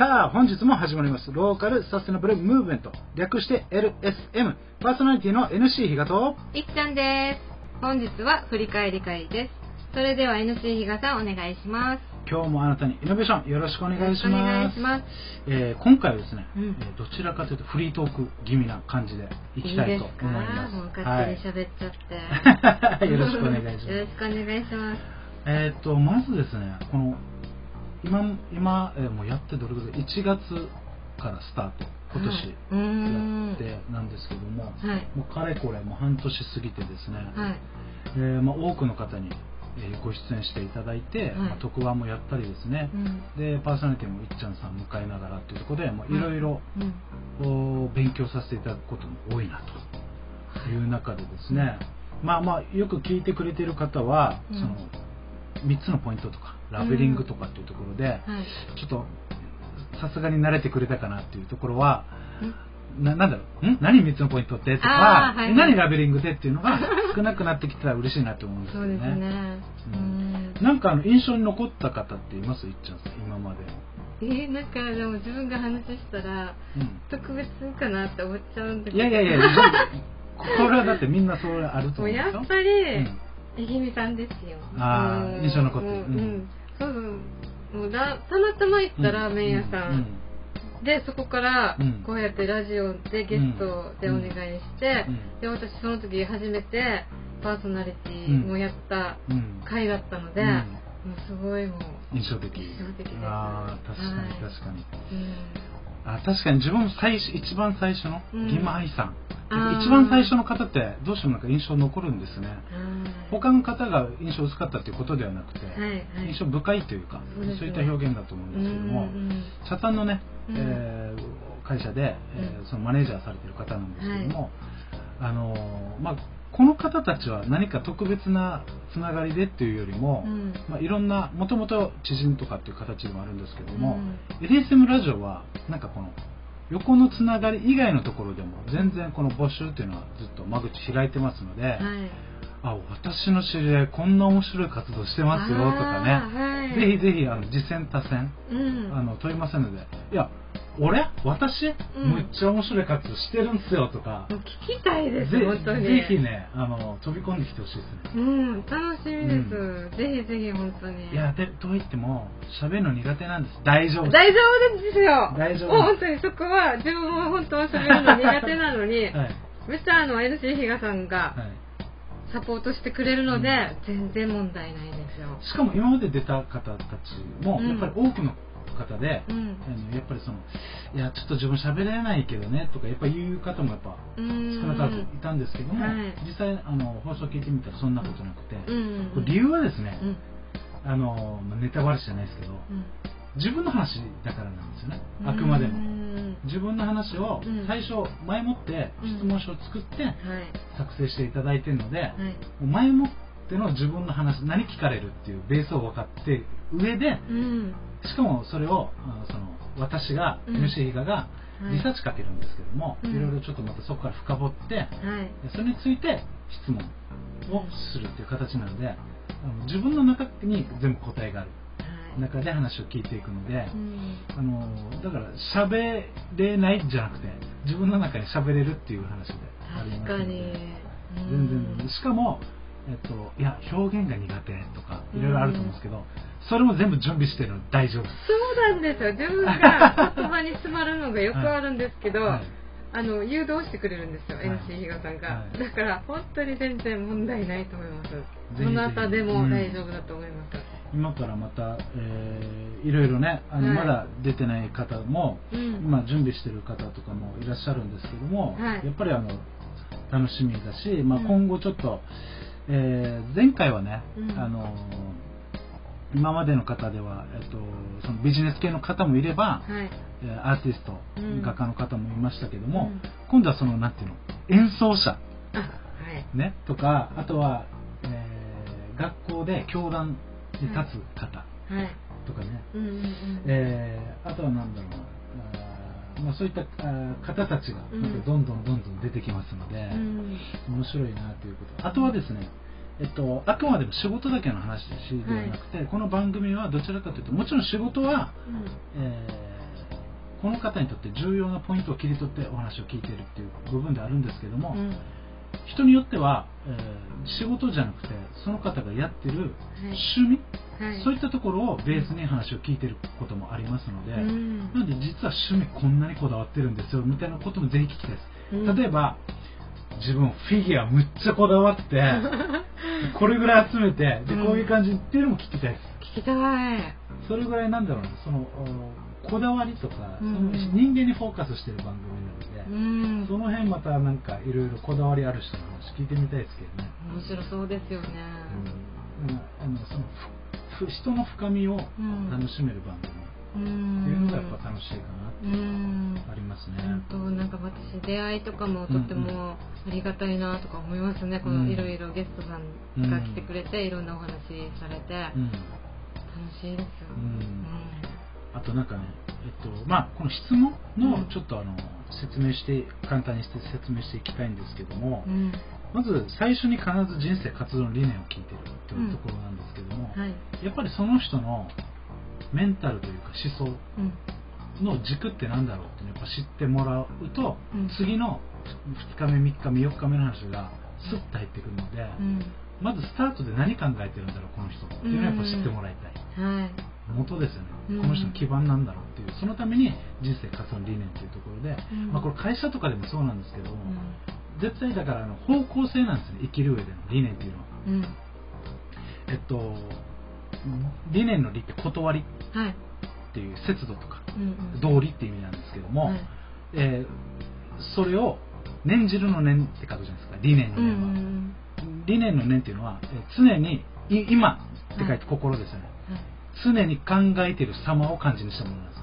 さあ、本日も始まります。ローカルサステナブルムーブメント。略して LSM。パーソナリティの NC 比嘉と、いっちゃんです。本日は振り返り会です。それでは NC 比嘉さんお願いします。今日もあなたにイノベーションよろしくお願いしよろくお願ます。いします。えー今回はですね、うんえーどちらかというとフリートーク気味な感じでいきたいと思います。もう勝手に喋っちゃって。はい よろしくお願いしますよろしくお願いします。えーっとまずですねこの今今、えーもうやってどれぐらい1月からスタート今年やってなんですけども、はい。もうかれこれもう半年過ぎてですね、はい。えーまあ、多くの方に、えーご出演していただいて、はいまあ、特番もやったりですね、うん。でパーソナリティもいっちゃんさん迎えながらっていうところでいろいろ勉強させていただくことも多いなという中でですね、まあまあよく聞いてくれてる方は、うん。その3つのポイントとかラベリングとかっていうところで、はい。ちょっとさすがに慣れてくれたかなっていうところはん。ななんだろうん？何3つのポイントってとか、はいはい。何ラベリングでっていうのが 少なくなってきたら嬉しいなと思うんですそうよねですね。ううん。ん。なんかあの印象に残った方っています？いっちゃんさん今まで、えー、なんかでも自分が話したらうん。特別かなって思っちゃうんだけど。いやいやいや これはだってみんなそれあると思うんですよ。もうやっぱり、うんえぎみさんですよ。あーうん。印象残ってる。もううん。うん。そうそう。もうラたまたま行ったラーメン屋さん。で、そこからうん、こうやってラジオでゲストでお願いして、うん。で、私その時初めてパーソナリティもやった回だったので、うん。もうすごいもう、印象的。印象的ですああ確かにはい。確かに、うん。あ確かに自分も最初一番最初のうん。義馬愛さん、一番最初の方ってどうしてもなんか印象残るんですね。はい他の方が印象薄かったっていうことではなくて、はいはい。印象深いというかそういった表現だと思うんですけども、社さんのね、うん。えー会社で、えーうん。そのマネージャーされてる方なんですけども、あのーまあ、この方たちは何か特別なつながりでっていうよりも、うん。まあ、いろんなもともと知人とかっていう形でもあるんですけども、うん。LSM ラジオはなんかこの横のつながり以外のところでも全然この募集っていうのはずっと間口開いてますので、はい。あ私の知り合いこんな面白い活動してますよとかね、はいぜひぜひあの次戦多戦うん。あの問いませんのでいや俺？私、うん。むっちゃ面白い活動してるんすよとか、聞きたいです、ぜ本当に。ぜひねあの飛び込んできてほしいですね。うん、楽しみです。ぜひぜひ本当に。いやでと言っても喋るの苦手なんです。大丈夫。大丈夫ですよ。大丈夫。本当にそこは自分も本当は喋るの苦手なのに、はい。めっちゃあの NC 比嘉さんがはい。サポートしてくれるので、全然問題ないですよ。しかも今まで出た方たちもうん。やっぱり多くの方で、うん。あのやっぱりそのいやちょっと自分喋れないけどねとかやっぱ言う方もやっぱ少うん。なからずいたんですけども、はい。実際あの放送聞いてみたらそんなことなくて、うん。理由はですね、うん。あのネタバラシじゃないですけどうん。自分の話だからなんですよね。うん。あくまでも。うん。自分の話をうん。最初前もって質問書を作ってはい。作成していただいてるので、前もっての自分の話何聞かれるっていうベースを分かって上でうん。しかもそれをその私が、うん。MC 比嘉がはい。リサーチかけるんですけども、うん。いろいろちょっとまたそこから深掘ってそれについて質問をするっていう形なのであの自分の中に全部答えがある。はい。中で話を聞いていくので、うん。あのだから喋れないじゃなくて自分の中に喋れるっていう話でありますので。確かに。全然。しかも、えっと、いや表現が苦手とかいろいろあると思うんですけど、それも全部準備してるの大丈夫そうなんですよ。自分が言葉に詰まるのがよくあるんですけど、はい。あの誘導してくれるんですよ、はい。NC 比嘉さんが、はい。だから本当に全然問題ないと思います。どなたでも大丈夫だと思います、今からまた、えーいろいろねあの、はい。まだ出てない方も、うん。今準備してる方とかもいらっしゃるんですけども、はい。やっぱりあの楽しみだし、まあ、うん。今後ちょっと、えー前回はね、うん。あの今までの方では、えっと、そのビジネス系の方もいれば、はい。えーアーティスト、うん画家の方もいましたけども、うん。今度はそのなんていうの演奏者、あはい。ね、とかあとは、えー学校で教壇に立つ方はい。とかね、うんうんうん。えーあとはなんだろうまあ、そういった方たちがどんどんどんどん出てきますので、うん。面白いなということ。あとはですねえっと、あくまでも仕事だけの話ではなくて、この番組はどちらかというともちろん仕事は、うん。えーこの方にとって重要なポイントを切り取ってお話を聞いているっていう部分であるんですけども、うん人によっては、えー仕事じゃなくてその方がやってる趣味、はい。そういったところをベースに話を聞いてることもありますので、うん。なので実は趣味こんなにこだわってるんですよみたいなこともぜひ聞きたいです、うん。例えば自分フィギュアむっちゃこだわって これぐらい集めてでうんこういう感じっていうのも聞きたいです。聞きたい。それぐらいなんだろうなそのおこだわりとか、うんその人間にフォーカスしてる番組なので、うん。その辺またなんかいろいろこだわりある人の話聞いてみたいですけどね、面白そうですよね。うん。あのそのふふ人の深みをうん。楽しめる番組うんっていうのがやっぱ楽しいかなってうんありますね、本当なんか私出会いとかもとってもありがたいなとか思いますね、このいろいろゲストさんが来てくれて、いろんなお話されて、楽うん。しいですよ、うんあとなんかね、えっとまあ、この質問うん。のちょっとあの説明して簡単にして説明していきたいんですけども、うん。まず最初に必ず人生活動の理念を聞いてるというところなんですけども、はい。やっぱりその人のメンタルというか思想うんの軸って何だろうっていうのをやっぱ知ってもらうと、うん。次の2日目3日目4日目の話がスッと入ってくるので、うん。まずスタートで何考えてるんだろうこの人っていうのをやっぱ知ってもらいたい、はい元ですよね、うん。この人の基盤なんだろうっていうそのために人生活動の理念というところで、うん。まあ、これ会社とかでもそうなんですけど、うん。絶対だからあの方向性なんですね。生きる上での理念っていうのは。うん。えっと理念の理って断りはい。っていう節度とか道理っていう意味なんですけども、はい。えーそれを念じるの念って書くじゃないですか。理念の念は、ん理念の念っていうのは、えー常にい今って書いて心ですよね、はい常に考えている様を漢字にしたものなんです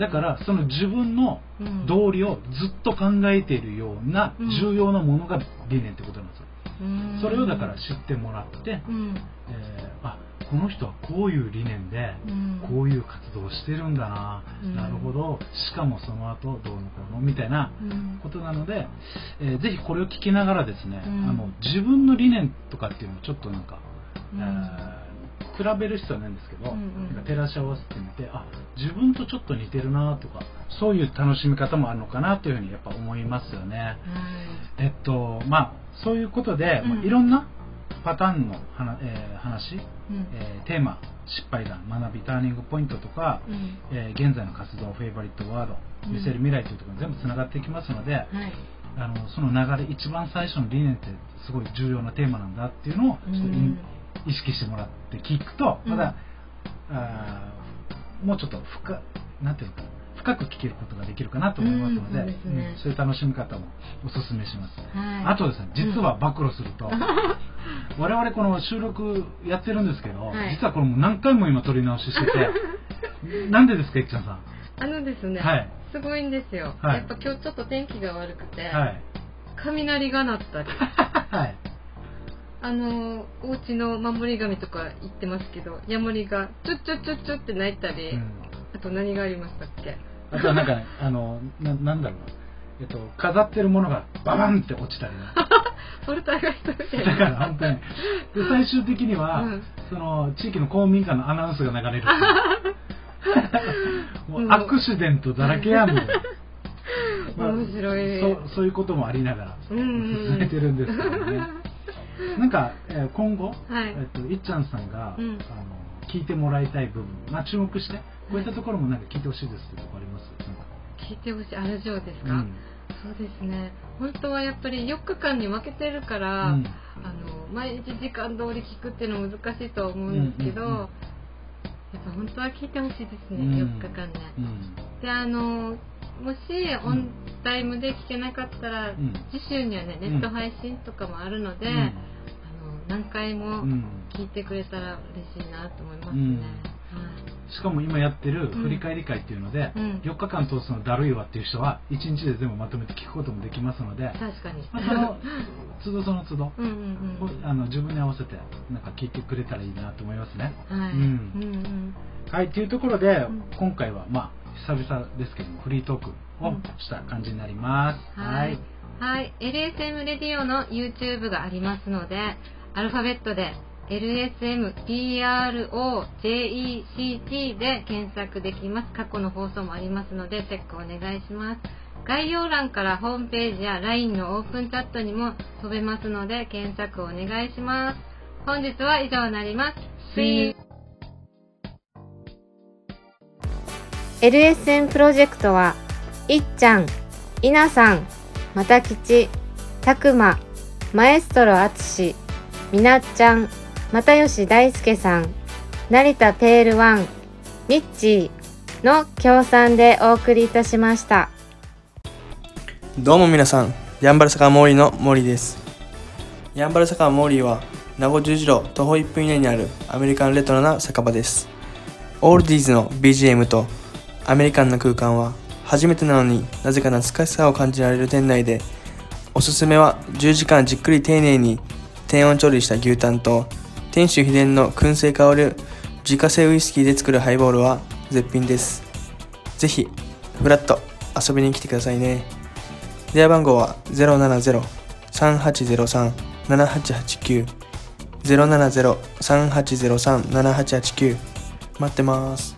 だからその自分のうん。道理をずっと考えているようなうん。重要なものが理念ってことなんですよ、うん。それをだから知ってもらって、うん。えーあこの人はこういう理念でうん。こういう活動をしてるんだな、うん。なるほどしかもその後どうのこうのみたいなうん。ことなので、えーぜひこれを聞きながらですね、うん。あの自分の理念とかっていうのをちょっとなんか、うん。えー比べる必要はないんですけど、うんうん。なんか照らし合わせてみてあ自分とちょっと似てるなとかそういう楽しみ方もあるのかなというふうにやっぱ思いますよね。はい。えっとまあそういうことで、まいろんなパターンの話,、えー話うん。えーテーマ失敗談学びターニングポイントとか、うん。えー現在の活動フェイバリットワードうん。見せる未来というところに全部つながっていきますので、はい。あのその流れ一番最初の理念ってすごい重要なテーマなんだっていうのをちょっとうん意識してもらって聞くとうん。まだ、あーもうちょっと深なんていうのかな深く聞けることができるかなと思いますので,、うんそうね。うんいう楽しみ方もおすすめします。はい。あとですね実は暴露すると、我々この収録やってるんですけど、はい。実はこれもう何回も今撮り直ししてて なんでですかいっちゃんさん？あのですね、はい。すごいんですよ、はい。やっぱ今日ちょっと天気が悪くて、はい。雷が鳴ったり。はいあのお家の守り神とか言ってますけどヤモリがチュッチュッチュッチュって鳴いたり、うんあと何がありましたっけ？あとはなんかね、あの、ななんだろうな、えっと、飾ってるものがババンって落ちたりね。ポルターガイストみたいだからな本当に。で、最終的には、うんその、地域の公民館のアナウンスが流れる。もうアクシデントだらけやんみたいな。まあ面白いそうそういうこともありながらうんうん進めてるんですけどね。なんか、えー今後、はい。えっと、いっちゃんさんが、うん。あの聞いてもらいたい部分、まあ、注目して、こういったところもなんか聞いてほしいですってとこあります？聞いてほしい。あラジオですか、うん。そうですね。本当はやっぱり4日間に分けてるから、うん。あの毎日時間通り聞くっていうのは難しいとは思うんですけど、うんうんうんやっぱ本当は聞いてほしいですね、うん。4日間ね、うん。であのもしオンタイムで聞けなかったら、ん。次週にはねネット配信とかもあるので、うん。あの何回もうん。聞いてくれたら嬉しいなと思いますね、うん。はい。しかも今やってる振り返り会っていうので、うん。4日間通すのだるいわっていう人は1日で全部まとめて聞くこともできますので、確かに。まあ、その都度その都度、うんうんうん。あの自分に合わせてなんか聞いてくれたらいいなと思いますね。はい、うん。うんうん。はい、というところで、うん。今回はまあ久々ですけどもフリートークをした感じになります。はい。はい。LSM レディオの YouTube がありますので、アルファベットで LSMPROJECT で検索できます過去の放送もありますのでチェックお願いします概要欄からホームページや LINE のオープンチャットにも飛べますので検索お願いします本日は以上になります See you. LSN プロジェクトはいっちゃん、いなさん、またきち、たくま、マエストロあつし、みなっちゃん、又吉大輔さん、成田ペールワン、ミッチーの協賛でお送りいたしました。どうも皆さん、ヤンバル坂モーリーの森です。ヤンバル坂モーリーは、名護十字路徒歩1分以内にあるアメリカンレトロな酒場です。オールディーズの BGM とアメリカンな空間は、初めてなのになぜか懐かしさを感じられる店内で、おすすめは10時間じっくり丁寧に低温調理した牛タンと、店主秘伝の燻製香る自家製ウイスキーで作るハイボールは絶品です。ぜひ、フラッと遊びに来てくださいね。電話番号は070-3803-7889 070-3803-7889待ってます。